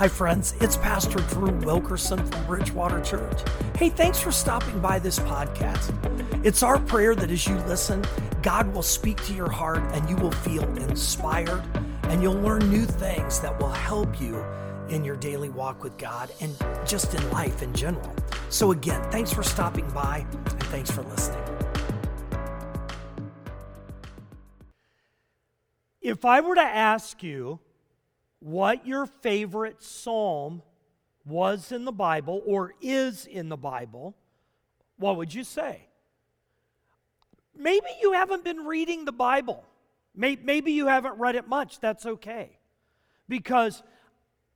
Hi, friends. It's Pastor Drew Wilkerson from Bridgewater Church. Hey, thanks for stopping by this podcast. It's our prayer that as you listen, God will speak to your heart and you will feel inspired and you'll learn new things that will help you in your daily walk with God and just in life in general. So, again, thanks for stopping by and thanks for listening. If I were to ask you, what your favorite psalm was in the Bible or is in the Bible, what would you say? Maybe you haven't been reading the Bible. Maybe you haven't read it much. That's okay. Because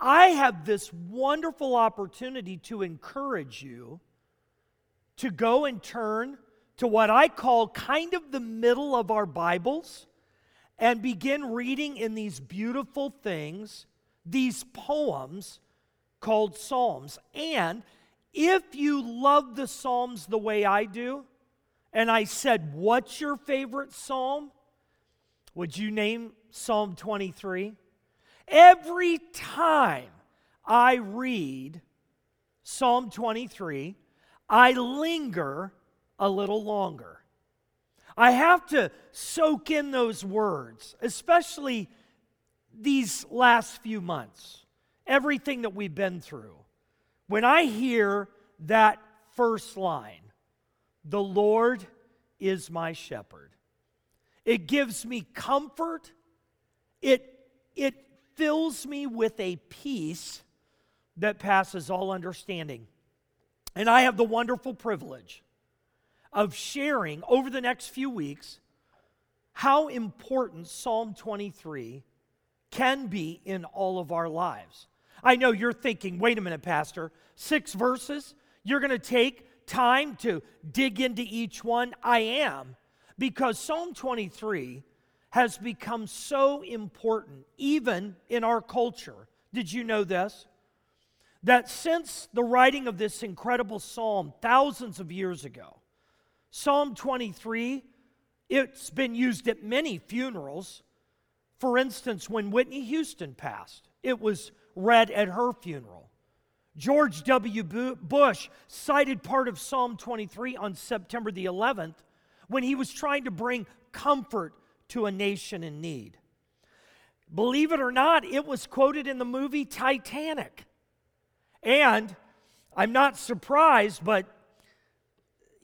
I have this wonderful opportunity to encourage you to go and turn to what I call kind of the middle of our Bibles and begin reading in these beautiful things, these poems called Psalms. And if you love the Psalms the way I do, and I said, What's your favorite Psalm? Would you name Psalm 23? Every time I read Psalm 23, I linger a little longer. I have to soak in those words, especially these last few months, everything that we've been through. When I hear that first line, the Lord is my shepherd, it gives me comfort. It, it fills me with a peace that passes all understanding. And I have the wonderful privilege of sharing over the next few weeks how important Psalm 23 can be in all of our lives. I know you're thinking, wait a minute, Pastor, six verses? You're going to take time to dig into each one? I am, because Psalm 23 has become so important, even in our culture. Did you know this? That since the writing of this incredible psalm thousands of years ago, Psalm 23, it's been used at many funerals. For instance, when Whitney Houston passed, it was read at her funeral. George W. Bush cited part of Psalm 23 on September the 11th when he was trying to bring comfort to a nation in need. Believe it or not, it was quoted in the movie Titanic. And I'm not surprised, but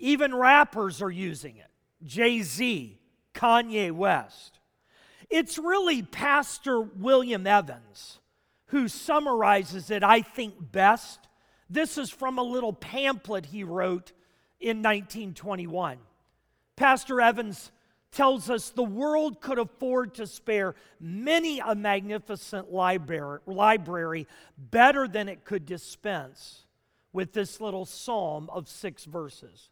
even rappers are using it Jay Z, Kanye West. It's really Pastor William Evans who summarizes it, I think, best. This is from a little pamphlet he wrote in 1921. Pastor Evans tells us the world could afford to spare many a magnificent library, library better than it could dispense with this little psalm of six verses.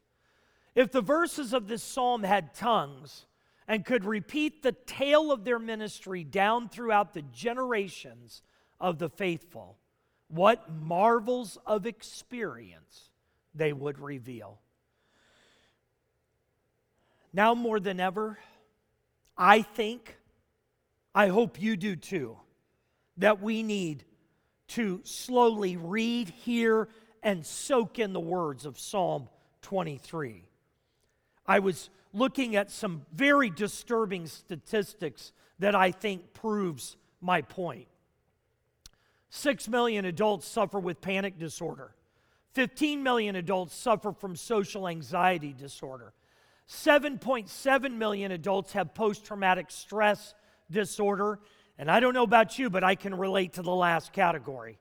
If the verses of this psalm had tongues and could repeat the tale of their ministry down throughout the generations of the faithful, what marvels of experience they would reveal. Now more than ever, I think, I hope you do too, that we need to slowly read, hear, and soak in the words of Psalm 23. I was looking at some very disturbing statistics that I think proves my point. 6 million adults suffer with panic disorder. 15 million adults suffer from social anxiety disorder. 7.7 million adults have post traumatic stress disorder. And I don't know about you, but I can relate to the last category.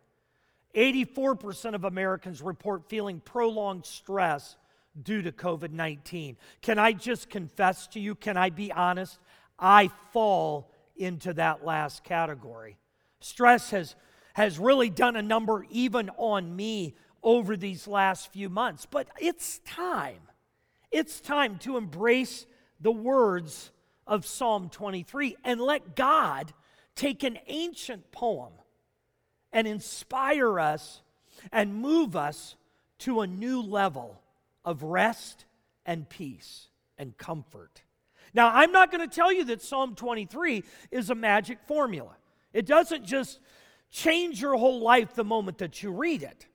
84% of Americans report feeling prolonged stress due to COVID 19. Can I just confess to you? Can I be honest? I fall into that last category. Stress has, has really done a number even on me over these last few months, but it's time. It's time to embrace the words of Psalm 23 and let God take an ancient poem and inspire us and move us to a new level of rest and peace and comfort. Now, I'm not going to tell you that Psalm 23 is a magic formula. It doesn't just change your whole life the moment that you read it.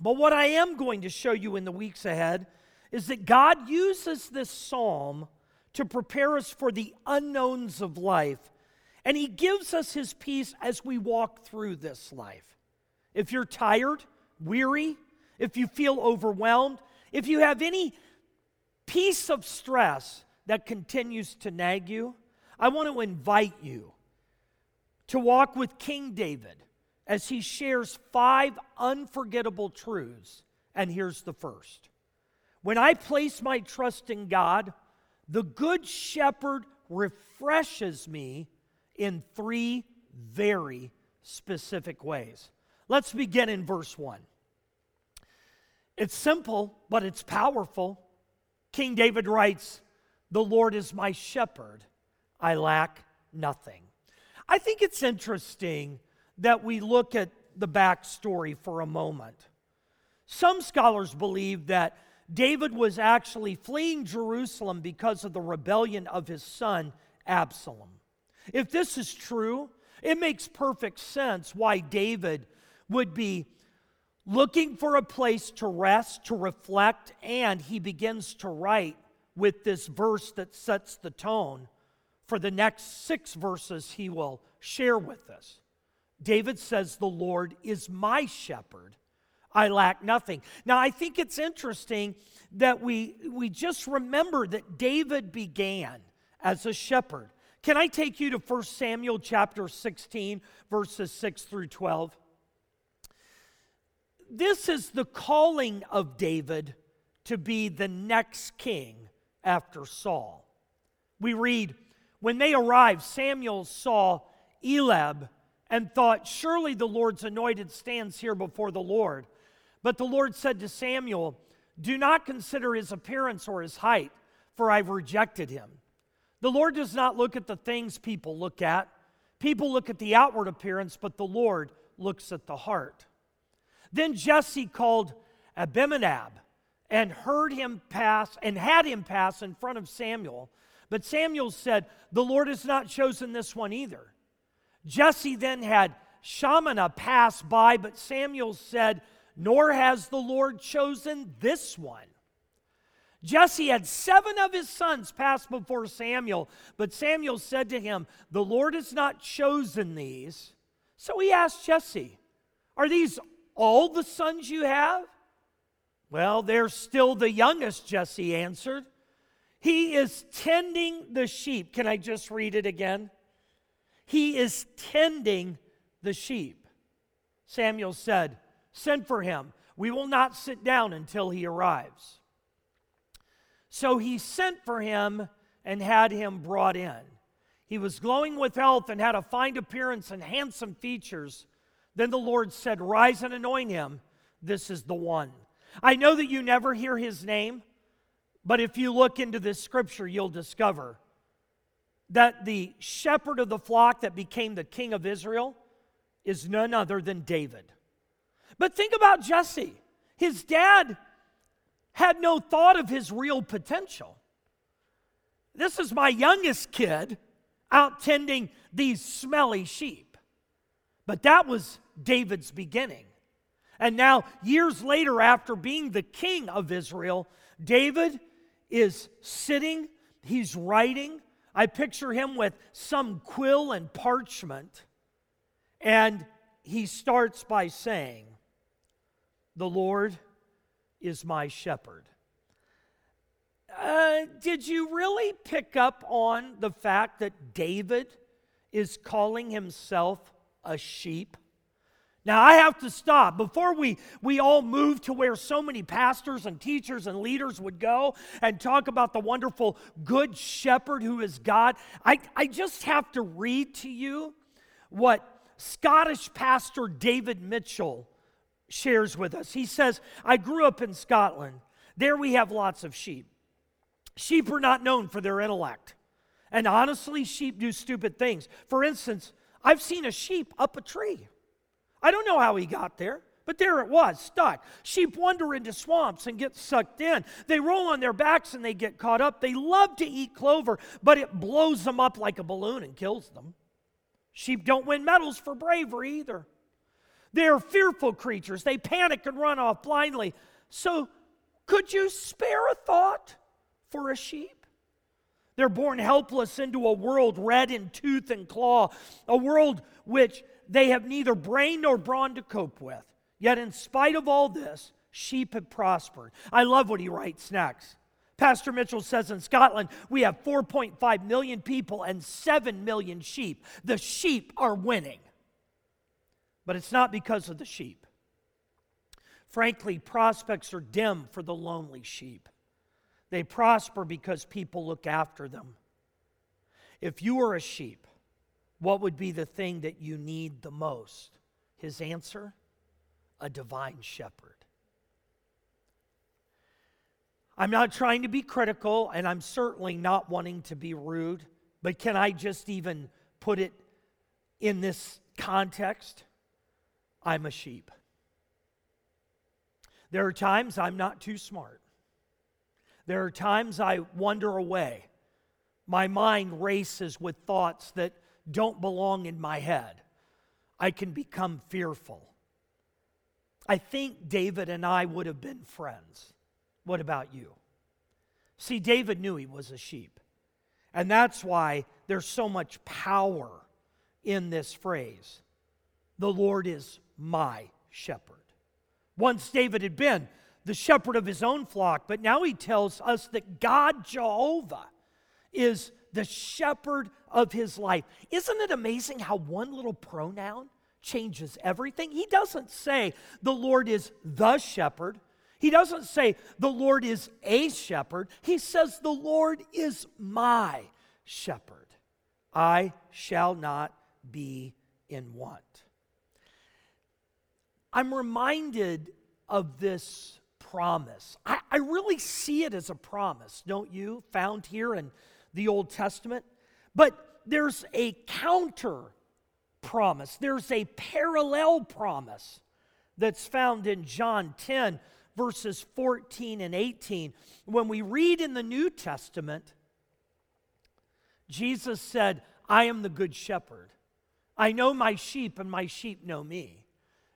But what I am going to show you in the weeks ahead is that God uses this psalm to prepare us for the unknowns of life, and He gives us His peace as we walk through this life. If you're tired, weary, if you feel overwhelmed, if you have any piece of stress that continues to nag you, I want to invite you to walk with King David as he shares five unforgettable truths. And here's the first When I place my trust in God, the Good Shepherd refreshes me in three very specific ways. Let's begin in verse 1. It's simple, but it's powerful. King David writes, The Lord is my shepherd, I lack nothing. I think it's interesting that we look at the backstory for a moment. Some scholars believe that David was actually fleeing Jerusalem because of the rebellion of his son Absalom. If this is true, it makes perfect sense why David would be looking for a place to rest, to reflect, and he begins to write with this verse that sets the tone for the next six verses he will share with us. David says, The Lord is my shepherd. I lack nothing. Now, I think it's interesting that we, we just remember that David began as a shepherd. Can I take you to 1 Samuel chapter 16, verses 6 through 12? This is the calling of David to be the next king after Saul. We read, When they arrived, Samuel saw Eliab and thought, Surely the Lord's anointed stands here before the Lord. But the Lord said to Samuel, Do not consider his appearance or his height, for I've rejected him. The Lord does not look at the things people look at. People look at the outward appearance, but the Lord looks at the heart. Then Jesse called Abinadab and heard him pass and had him pass in front of Samuel. But Samuel said, The Lord has not chosen this one either. Jesse then had Shammah pass by, but Samuel said, Nor has the Lord chosen this one. Jesse had seven of his sons pass before Samuel, but Samuel said to him, The Lord has not chosen these. So he asked Jesse, Are these all the sons you have? Well, they're still the youngest, Jesse answered. He is tending the sheep. Can I just read it again? He is tending the sheep. Samuel said, Send for him. We will not sit down until he arrives. So he sent for him and had him brought in. He was glowing with health and had a fine appearance and handsome features. Then the Lord said, Rise and anoint him. This is the one. I know that you never hear his name, but if you look into this scripture, you'll discover that the shepherd of the flock that became the king of Israel is none other than David. But think about Jesse. His dad had no thought of his real potential. This is my youngest kid out tending these smelly sheep. But that was David's beginning. And now, years later, after being the king of Israel, David is sitting, he's writing. I picture him with some quill and parchment, and he starts by saying, The Lord is my shepherd. Uh, did you really pick up on the fact that David is calling himself a sheep? Now, I have to stop. Before we, we all move to where so many pastors and teachers and leaders would go and talk about the wonderful good shepherd who is God, I, I just have to read to you what Scottish pastor David Mitchell shares with us. He says, I grew up in Scotland. There we have lots of sheep. Sheep are not known for their intellect. And honestly, sheep do stupid things. For instance, I've seen a sheep up a tree. I don't know how he got there. But there it was, stuck. Sheep wander into swamps and get sucked in. They roll on their backs and they get caught up. They love to eat clover, but it blows them up like a balloon and kills them. Sheep don't win medals for bravery either. They are fearful creatures. They panic and run off blindly. So, could you spare a thought for a sheep? They're born helpless into a world red in tooth and claw, a world which they have neither brain nor brawn to cope with. Yet, in spite of all this, sheep have prospered. I love what he writes next. Pastor Mitchell says in Scotland, we have 4.5 million people and 7 million sheep. The sheep are winning. But it's not because of the sheep. Frankly, prospects are dim for the lonely sheep. They prosper because people look after them. If you were a sheep, what would be the thing that you need the most? His answer a divine shepherd. I'm not trying to be critical, and I'm certainly not wanting to be rude, but can I just even put it in this context? I'm a sheep. There are times I'm not too smart. There are times I wander away. My mind races with thoughts that don't belong in my head. I can become fearful. I think David and I would have been friends. What about you? See, David knew he was a sheep. And that's why there's so much power in this phrase The Lord is my shepherd. Once David had been the shepherd of his own flock, but now he tells us that God Jehovah is the shepherd of his life. Isn't it amazing how one little pronoun changes everything? He doesn't say the Lord is the shepherd. He doesn't say the Lord is a shepherd. He says the Lord is my shepherd. I shall not be in want. I'm reminded of this promise. I, I, really see it as a promise, don't you? Found here in the Old Testament. But there's a counter promise, there's a parallel promise that's found in John 10, verses 14 and 18. When we read in the New Testament, Jesus said, I am the good shepherd. I know my sheep, and my sheep know me.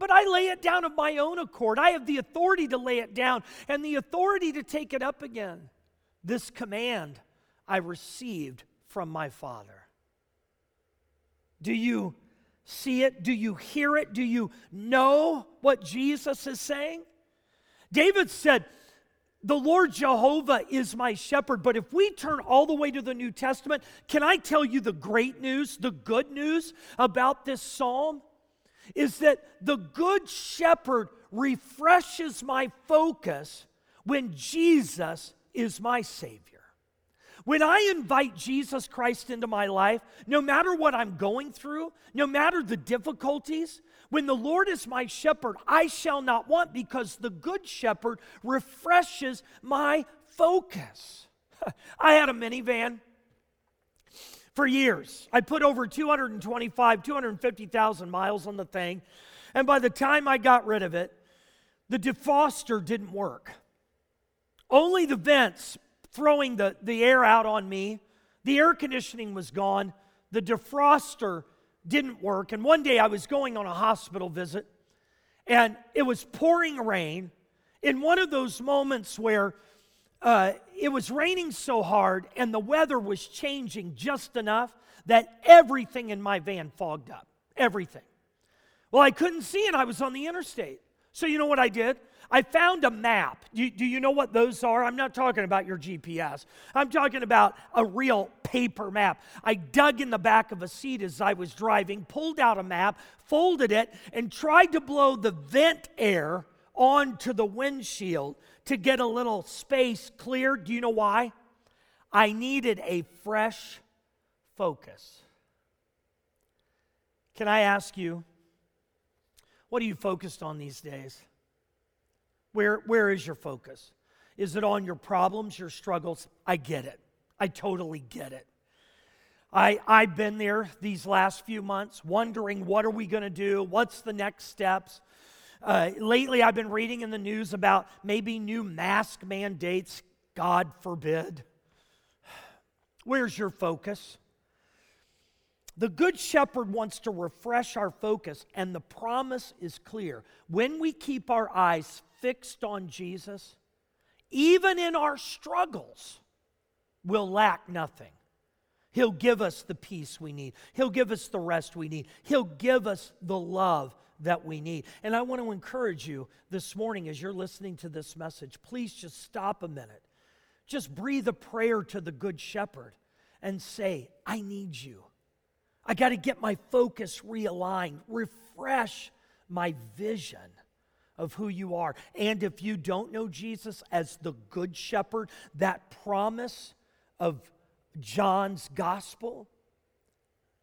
but I lay it down of my own accord. I have the authority to lay it down and the authority to take it up again. This command I received from my Father. Do you see it? Do you hear it? Do you know what Jesus is saying? David said, the Lord Jehovah is my shepherd. But if we turn all the way to the New Testament, can I tell you the great news, the good news about this psalm? Is that the good shepherd refreshes my focus when Jesus is my Savior. When I invite Jesus Christ into my life, no matter what I'm going through, no matter the difficulties, when the Lord is my shepherd, I shall not want because the good shepherd refreshes my focus. I had a minivan for years. I put over 225, 250,000 miles on the thing. And by the time I got rid of it, the defroster didn't work. Only the vents throwing the, the air out on me. The air conditioning was gone. The defroster didn't work. And one day I was going on a hospital visit and it was pouring rain. In one of those moments where uh, it was raining so hard and the weather was changing just enough that everything in my van fogged up. Everything. Well, I couldn't see and I was on the interstate. So, you know what I did? I found a map. Do, do, you know what those are? I'm not talking about your GPS. I'm talking about a real paper map. I dug in the back of a seat as I was driving, pulled out a map, folded it, and tried to blow the vent air onto the windshield to get a little space cleared. Do you know why? I needed a fresh focus. Can I ask you, What are you focused on these days? Where, where is your focus? Is it on your problems, your struggles? I get it. I totally get it. I, I've been there these last few months wondering what are we going to do? What's the next steps? Uh, lately, I've been reading in the news about maybe new mask mandates. God forbid. Where's your focus? The Good Shepherd wants to refresh our focus, and the promise is clear. When we keep our eyes fixed on Jesus, even in our struggles, we'll lack nothing. He'll give us the peace we need. He'll give us the rest we need. He'll give us the love that we need. And I want to encourage you this morning as you're listening to this message, please just stop a minute. Just breathe a prayer to the Good Shepherd and say, I need you. I got to get my focus realigned, refresh my vision of who you are. And if you don't know Jesus as the Good Shepherd, that promise of John's gospel,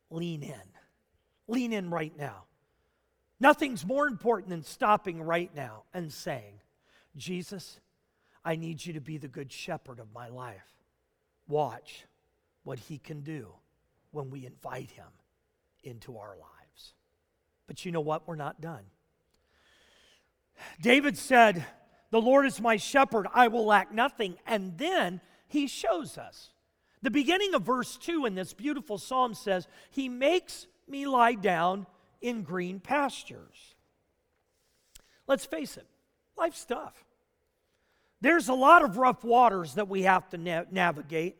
lean in. Lean in right now. Nothing's more important than stopping right now and saying, Jesus, I need you to be the good shepherd of my life. Watch what he can do when we invite him into our lives. But you know what? We're not done. David said, The Lord is my shepherd, I will lack nothing. And then he shows us. The beginning of verse 2 in this beautiful psalm says, He makes me lie down in green pastures. Let's face it, life's tough. There's a lot of rough waters that we have to na- navigate.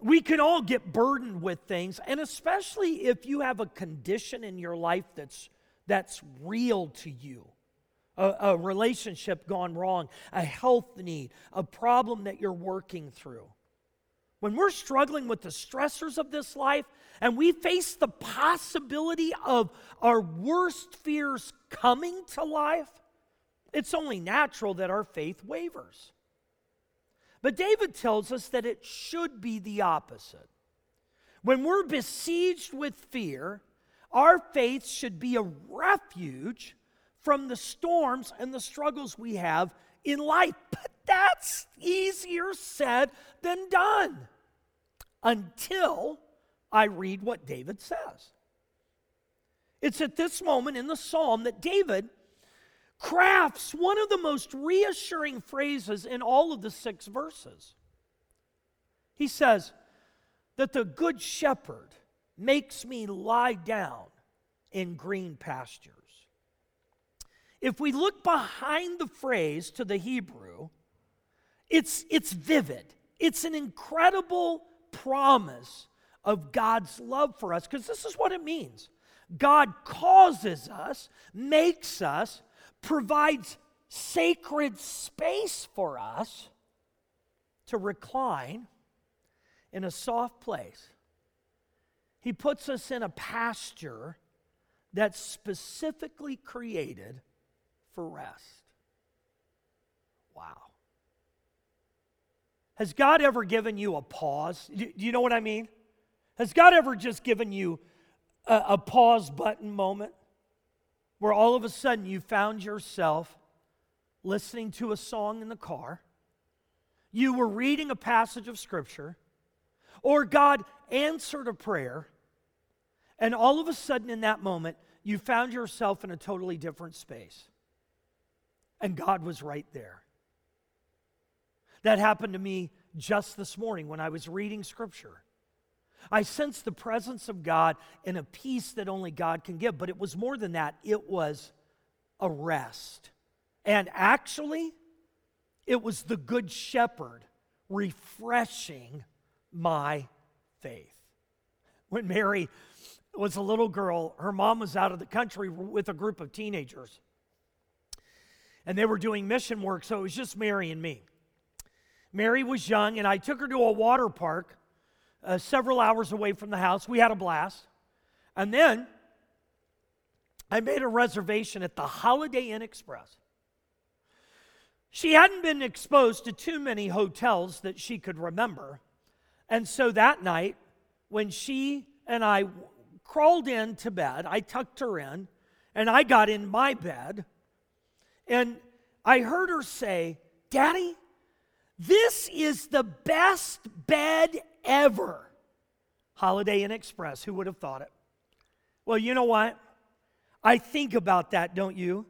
We can all get burdened with things, and especially if you have a condition in your life that's, that's real to you a, a relationship gone wrong, a health need, a problem that you're working through. When we're struggling with the stressors of this life and we face the possibility of our worst fears coming to life, it's only natural that our faith wavers. But David tells us that it should be the opposite. When we're besieged with fear, our faith should be a refuge from the storms and the struggles we have in life. That's easier said than done until I read what David says. It's at this moment in the psalm that David crafts one of the most reassuring phrases in all of the six verses. He says that the good shepherd makes me lie down in green pastures. If we look behind the phrase to the Hebrew, it's, it's vivid. It's an incredible promise of God's love for us because this is what it means God causes us, makes us, provides sacred space for us to recline in a soft place. He puts us in a pasture that's specifically created for rest. Wow. Has God ever given you a pause? Do you know what I mean? Has God ever just given you a, a pause button moment where all of a sudden you found yourself listening to a song in the car? You were reading a passage of Scripture, or God answered a prayer, and all of a sudden in that moment, you found yourself in a totally different space. And God was right there. That happened to me just this morning when I was reading Scripture. I sensed the presence of God and a peace that only God can give, but it was more than that. It was a rest. And actually, it was the Good Shepherd refreshing my faith. When Mary was a little girl, her mom was out of the country with a group of teenagers and they were doing mission work, so it was just Mary and me. Mary was young, and I took her to a water park uh, several hours away from the house. We had a blast. And then I made a reservation at the Holiday Inn Express. She hadn't been exposed to too many hotels that she could remember. And so that night, when she and I crawled in to bed, I tucked her in, and I got in my bed, and I heard her say, Daddy, this is the best bed ever. Holiday Inn Express, who would have thought it? Well, you know what? I think about that, don't you?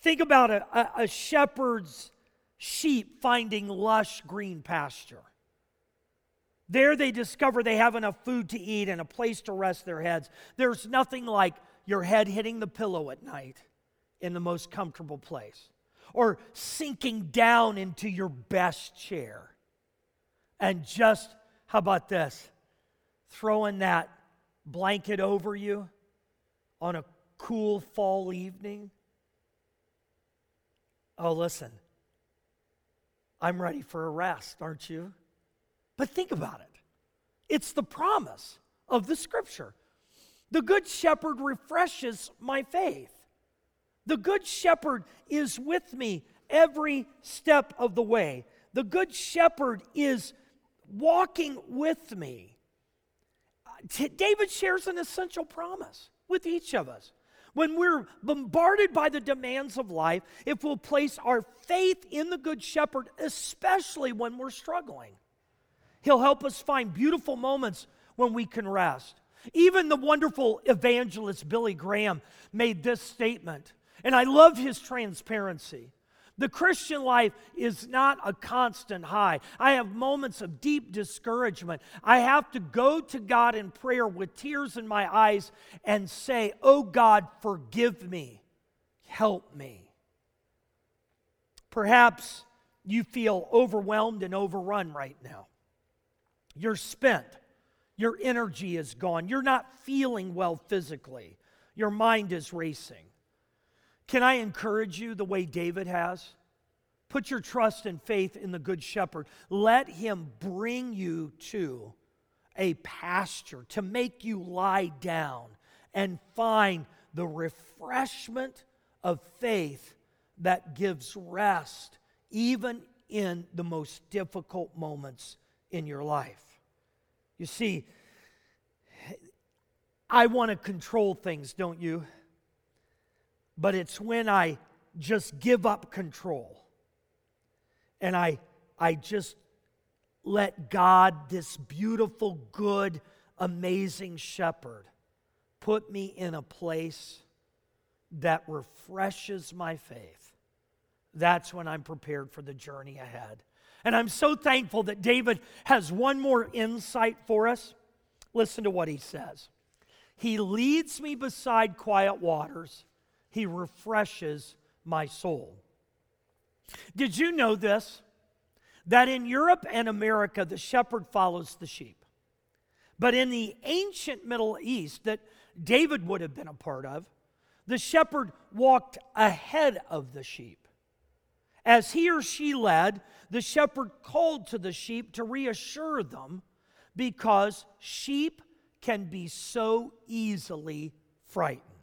Think about a, a, a shepherd's sheep finding lush green pasture. There they discover they have enough food to eat and a place to rest their heads. There's nothing like your head hitting the pillow at night in the most comfortable place or sinking down into your best chair and just, how about this? Throwing that blanket over you on a cool fall evening. Oh, listen, I'm ready for a rest, aren't you? But think about it it's the promise of the scripture. The good shepherd refreshes my faith. The good shepherd is with me every step of the way. The good shepherd is walking with me. David shares an essential promise with each of us. When we're bombarded by the demands of life, if we'll place our faith in the Good Shepherd, especially when we're struggling, He'll help us find beautiful moments when we can rest. Even the wonderful evangelist Billy Graham made this statement, and I love his transparency. The Christian life is not a constant high. I have moments of deep discouragement. I have to go to God in prayer with tears in my eyes and say, Oh God, forgive me, help me. Perhaps you feel overwhelmed and overrun right now. You're spent. Your energy is gone. You're not feeling well physically. Your mind is racing. Can I encourage you the way David has? Put your trust and faith in the Good Shepherd. Let him bring you to a pasture to make you lie down and find the refreshment of faith that gives rest even in the most difficult moments in your life. You see, I want to control things, don't you? But it's when I just give up control and I, I just let God, this beautiful, good, amazing shepherd, put me in a place that refreshes my faith. That's when I'm prepared for the journey ahead. And I'm so thankful that David has one more insight for us. Listen to what he says He leads me beside quiet waters, He refreshes my soul. Did you know this? That in Europe and America, the shepherd follows the sheep. But in the ancient Middle East, that David would have been a part of, the shepherd walked ahead of the sheep. As he or she led, the shepherd called to the sheep to reassure them because sheep can be so easily frightened.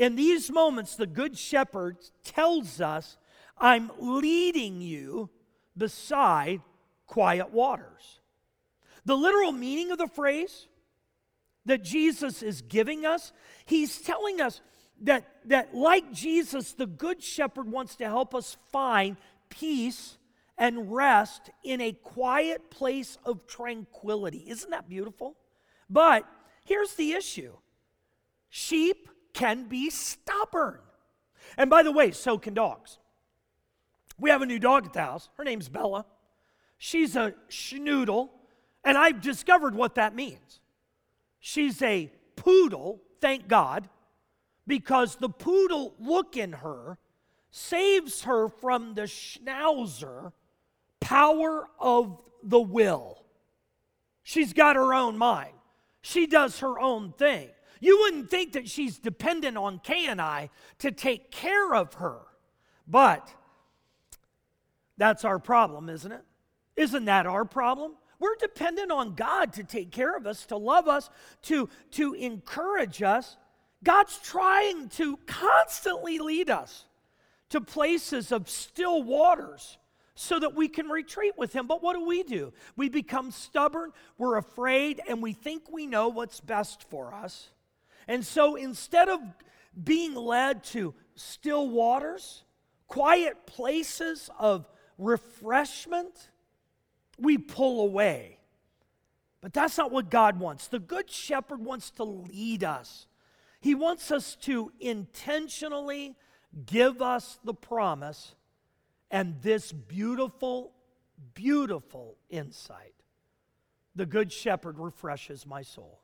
In these moments, the good shepherd tells us, I'm leading you beside quiet waters. The literal meaning of the phrase that Jesus is giving us, he's telling us that, that, like Jesus, the Good Shepherd wants to help us find peace and rest in a quiet place of tranquility. Isn't that beautiful? But here's the issue sheep can be stubborn. And by the way, so can dogs. We have a new dog at the house. Her name's Bella. She's a schnoodle, and I've discovered what that means. She's a poodle, thank God because the poodle look in her saves her from the schnauzer power of the will. She's got her own mind. She does her own thing. You wouldn't think that she's dependent on Kay and I to take care of her. But that's our problem, isn't it? Isn't that our problem? We're dependent on God to take care of us, to love us, to, to encourage us. God's trying to constantly lead us to places of still waters so that we can retreat with Him. But what do we do? We become stubborn, we're afraid, and we think we know what's best for us. And so instead of being led to still waters, quiet places of refreshment, we pull away. But that's not what God wants. The Good Shepherd wants to lead us, He wants us to intentionally give us the promise and this beautiful, beautiful insight. The Good Shepherd refreshes my soul.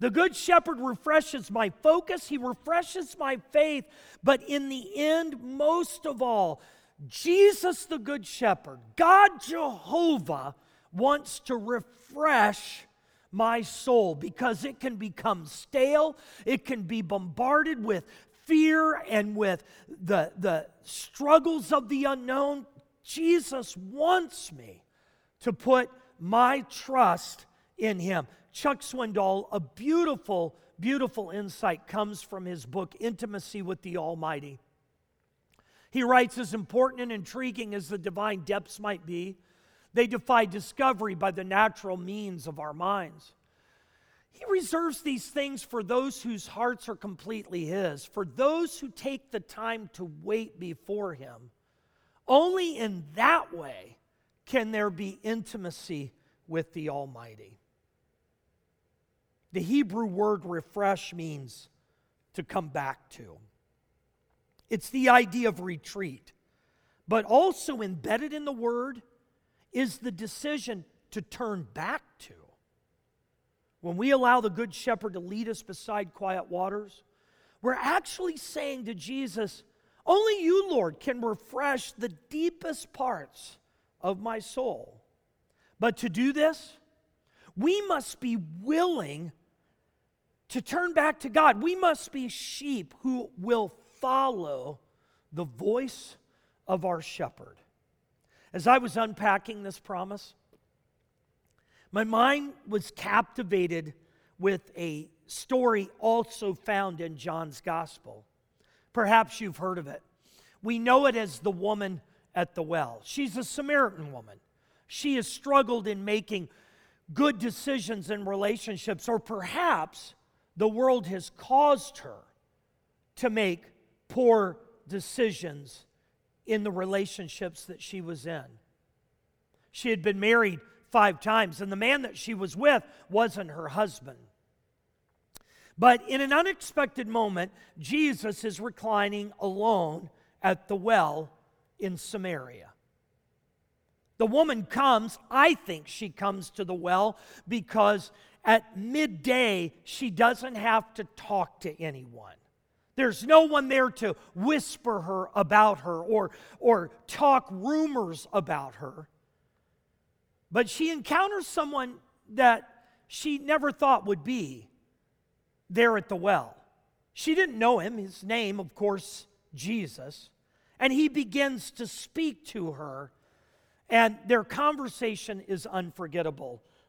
The Good Shepherd refreshes my focus, He refreshes my faith, but in the end, most of all, Jesus, the Good Shepherd, God Jehovah, wants to refresh my soul because it can become stale, it can be bombarded with fear and with the, the struggles of the unknown. Jesus wants me to put my trust in Him. Chuck Swindoll, a beautiful, beautiful insight comes from his book, Intimacy with the Almighty. He writes, as important and intriguing as the divine depths might be, they defy discovery by the natural means of our minds. He reserves these things for those whose hearts are completely His, for those who take the time to wait before Him. Only in that way can there be intimacy with the Almighty. The Hebrew word refresh means to come back to. It's the idea of retreat. But also embedded in the word is the decision to turn back to. When we allow the Good Shepherd to lead us beside quiet waters, we're actually saying to Jesus, Only you, Lord, can refresh the deepest parts of my soul. But to do this, we must be willing to turn back to God. We must be sheep who will follow the voice of our shepherd. As I was unpacking this promise, my mind was captivated with a story also found in John's gospel. Perhaps you've heard of it. We know it as the woman at the well. She's a Samaritan woman. She has struggled in making good decisions in relationships, or perhaps the world has caused her to make poor decisions in the relationships that she was in. She had been married five times, and the man that she was with wasn't her husband. But in an unexpected moment, Jesus is reclining alone at the well in Samaria. The woman comes, I think she comes to the well because at midday she doesn't have to talk to anyone. There's no one there to whisper her about her or, or talk rumors about her. But she encounters someone that she never thought would be there at the well. She didn't know him, his name, of course, Jesus. And he begins to speak to her, and their conversation is unforgettable.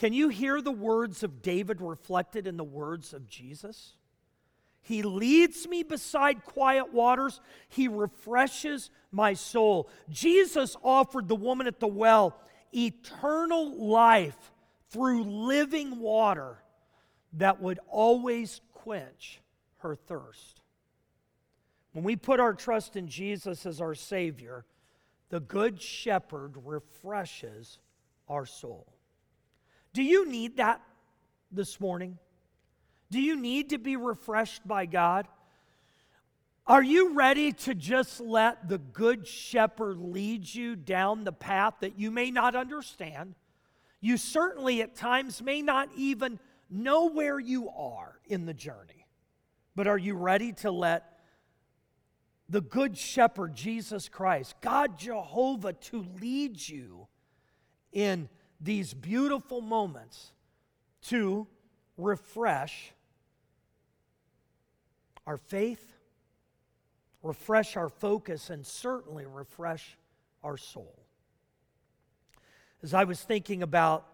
Can you hear the words of David reflected in the words of Jesus? He leads me beside quiet waters. He refreshes my soul. Jesus offered the woman at the well eternal life through living water that would always quench her thirst. When we put our trust in Jesus as our Savior, the Good Shepherd refreshes our soul. Do you need that this morning? Do you need to be refreshed by God? Are you ready to just let the Good Shepherd lead you down the path that you may not understand? You certainly at times may not even know where you are in the journey. But are you ready to let the Good Shepherd, Jesus Christ, God Jehovah, to lead you in these beautiful moments to refresh our faith, refresh our focus, and certainly refresh our soul. As I was thinking about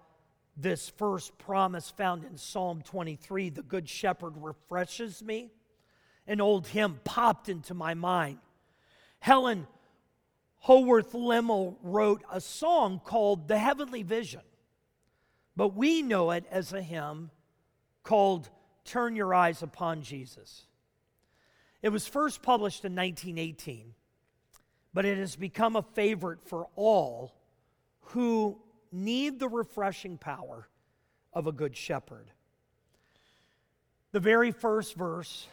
this first promise found in Psalm 23, the Good Shepherd refreshes me, an old hymn popped into my mind. Helen Howarth Lemmel wrote a song called The Heavenly Vision, but we know it as a hymn called Turn Your Eyes Upon Jesus. It was first published in 1918, but it has become a favorite for all who need the refreshing power of a good shepherd. The very first verse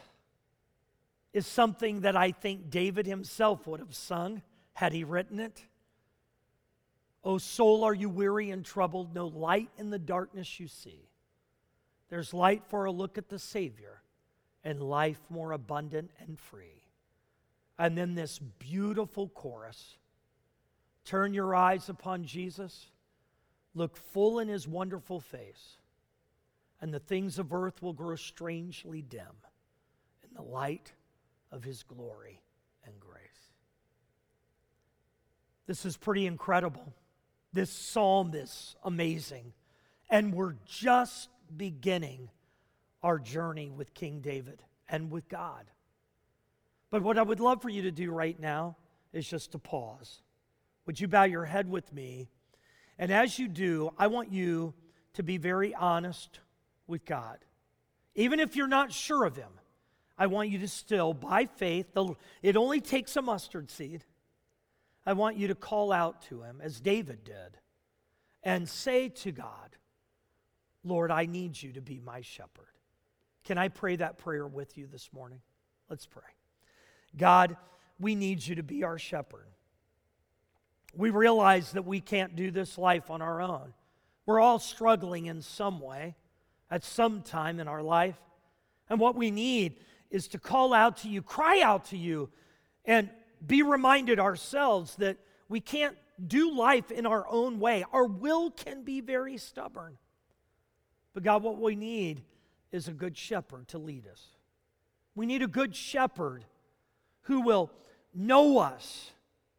is something that I think David himself would have sung had he written it. O soul, are you weary and troubled? No light in the darkness you see. There's light for a look at the Savior and life more abundant and free. And then this beautiful chorus Turn your eyes upon Jesus, look full in his wonderful face, and the things of earth will grow strangely dim in the light of his glory and grace. This is pretty incredible. This psalm is amazing. And we're just beginning our journey with King David and with God. But what I would love for you to do right now is just to pause. Would you bow your head with me? And as you do, I want you to be very honest with God. Even if you're not sure of Him, I want you to still, by faith, the, it only takes a mustard seed. I want you to call out to Him as David did and say to God, Lord, I need you to be my shepherd. Can I pray that prayer with you this morning? Let's pray. God, we need you to be our shepherd. We realize that we can't do this life on our own. We're all struggling in some way at some time in our life. And what we need is to call out to you, cry out to you, and be reminded ourselves that we can't do life in our own way. Our will can be very stubborn. But God, what we need is a good shepherd to lead us. We need a good shepherd who will know us,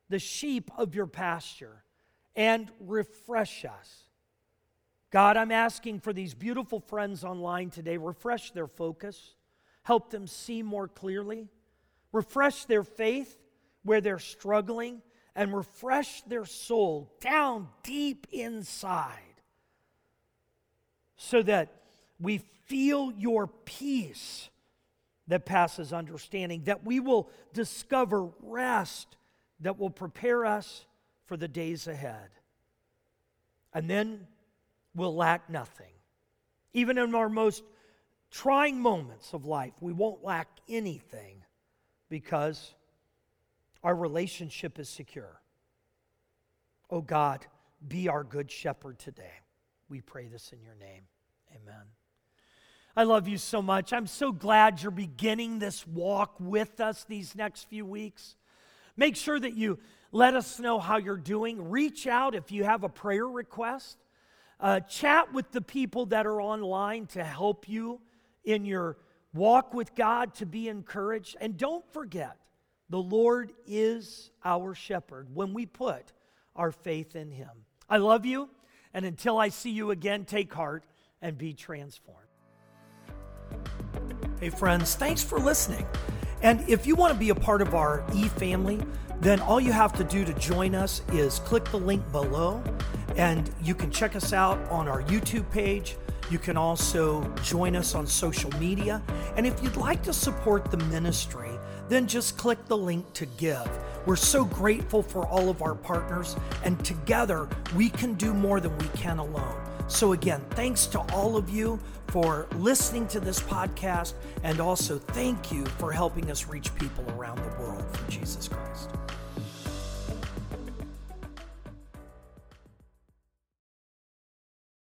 the sheep of your pasture, and refresh us. God, I'm asking for these beautiful friends online today, refresh their focus, help them see more clearly, refresh their faith where they're struggling, and refresh their soul down deep inside so that we feel your peace that passes understanding, that we will discover rest that will prepare us for the days ahead. And then we'll lack nothing. Even in our most trying moments of life, we won't lack anything because our relationship is secure. Oh God, be our good shepherd today. We pray this in your name. Amen. I love you so much. I'm so glad you're beginning this walk with us these next few weeks. Make sure that you let us know how you're doing. Reach out if you have a prayer request. Uh, chat with the people that are online to help you in your walk with God to be encouraged. And don't forget, the Lord is our shepherd when we put our faith in Him. I love you. And until I see you again, take heart and be transformed. Hey, friends, thanks for listening. And if you want to be a part of our e family, then all you have to do to join us is click the link below, and you can check us out on our YouTube page. You can also join us on social media. And if you'd like to support the ministry, then just click the link to give. We're so grateful for all of our partners, and together we can do more than we can alone. So, again, thanks to all of you for listening to this podcast, and also thank you for helping us reach people around the world for Jesus Christ.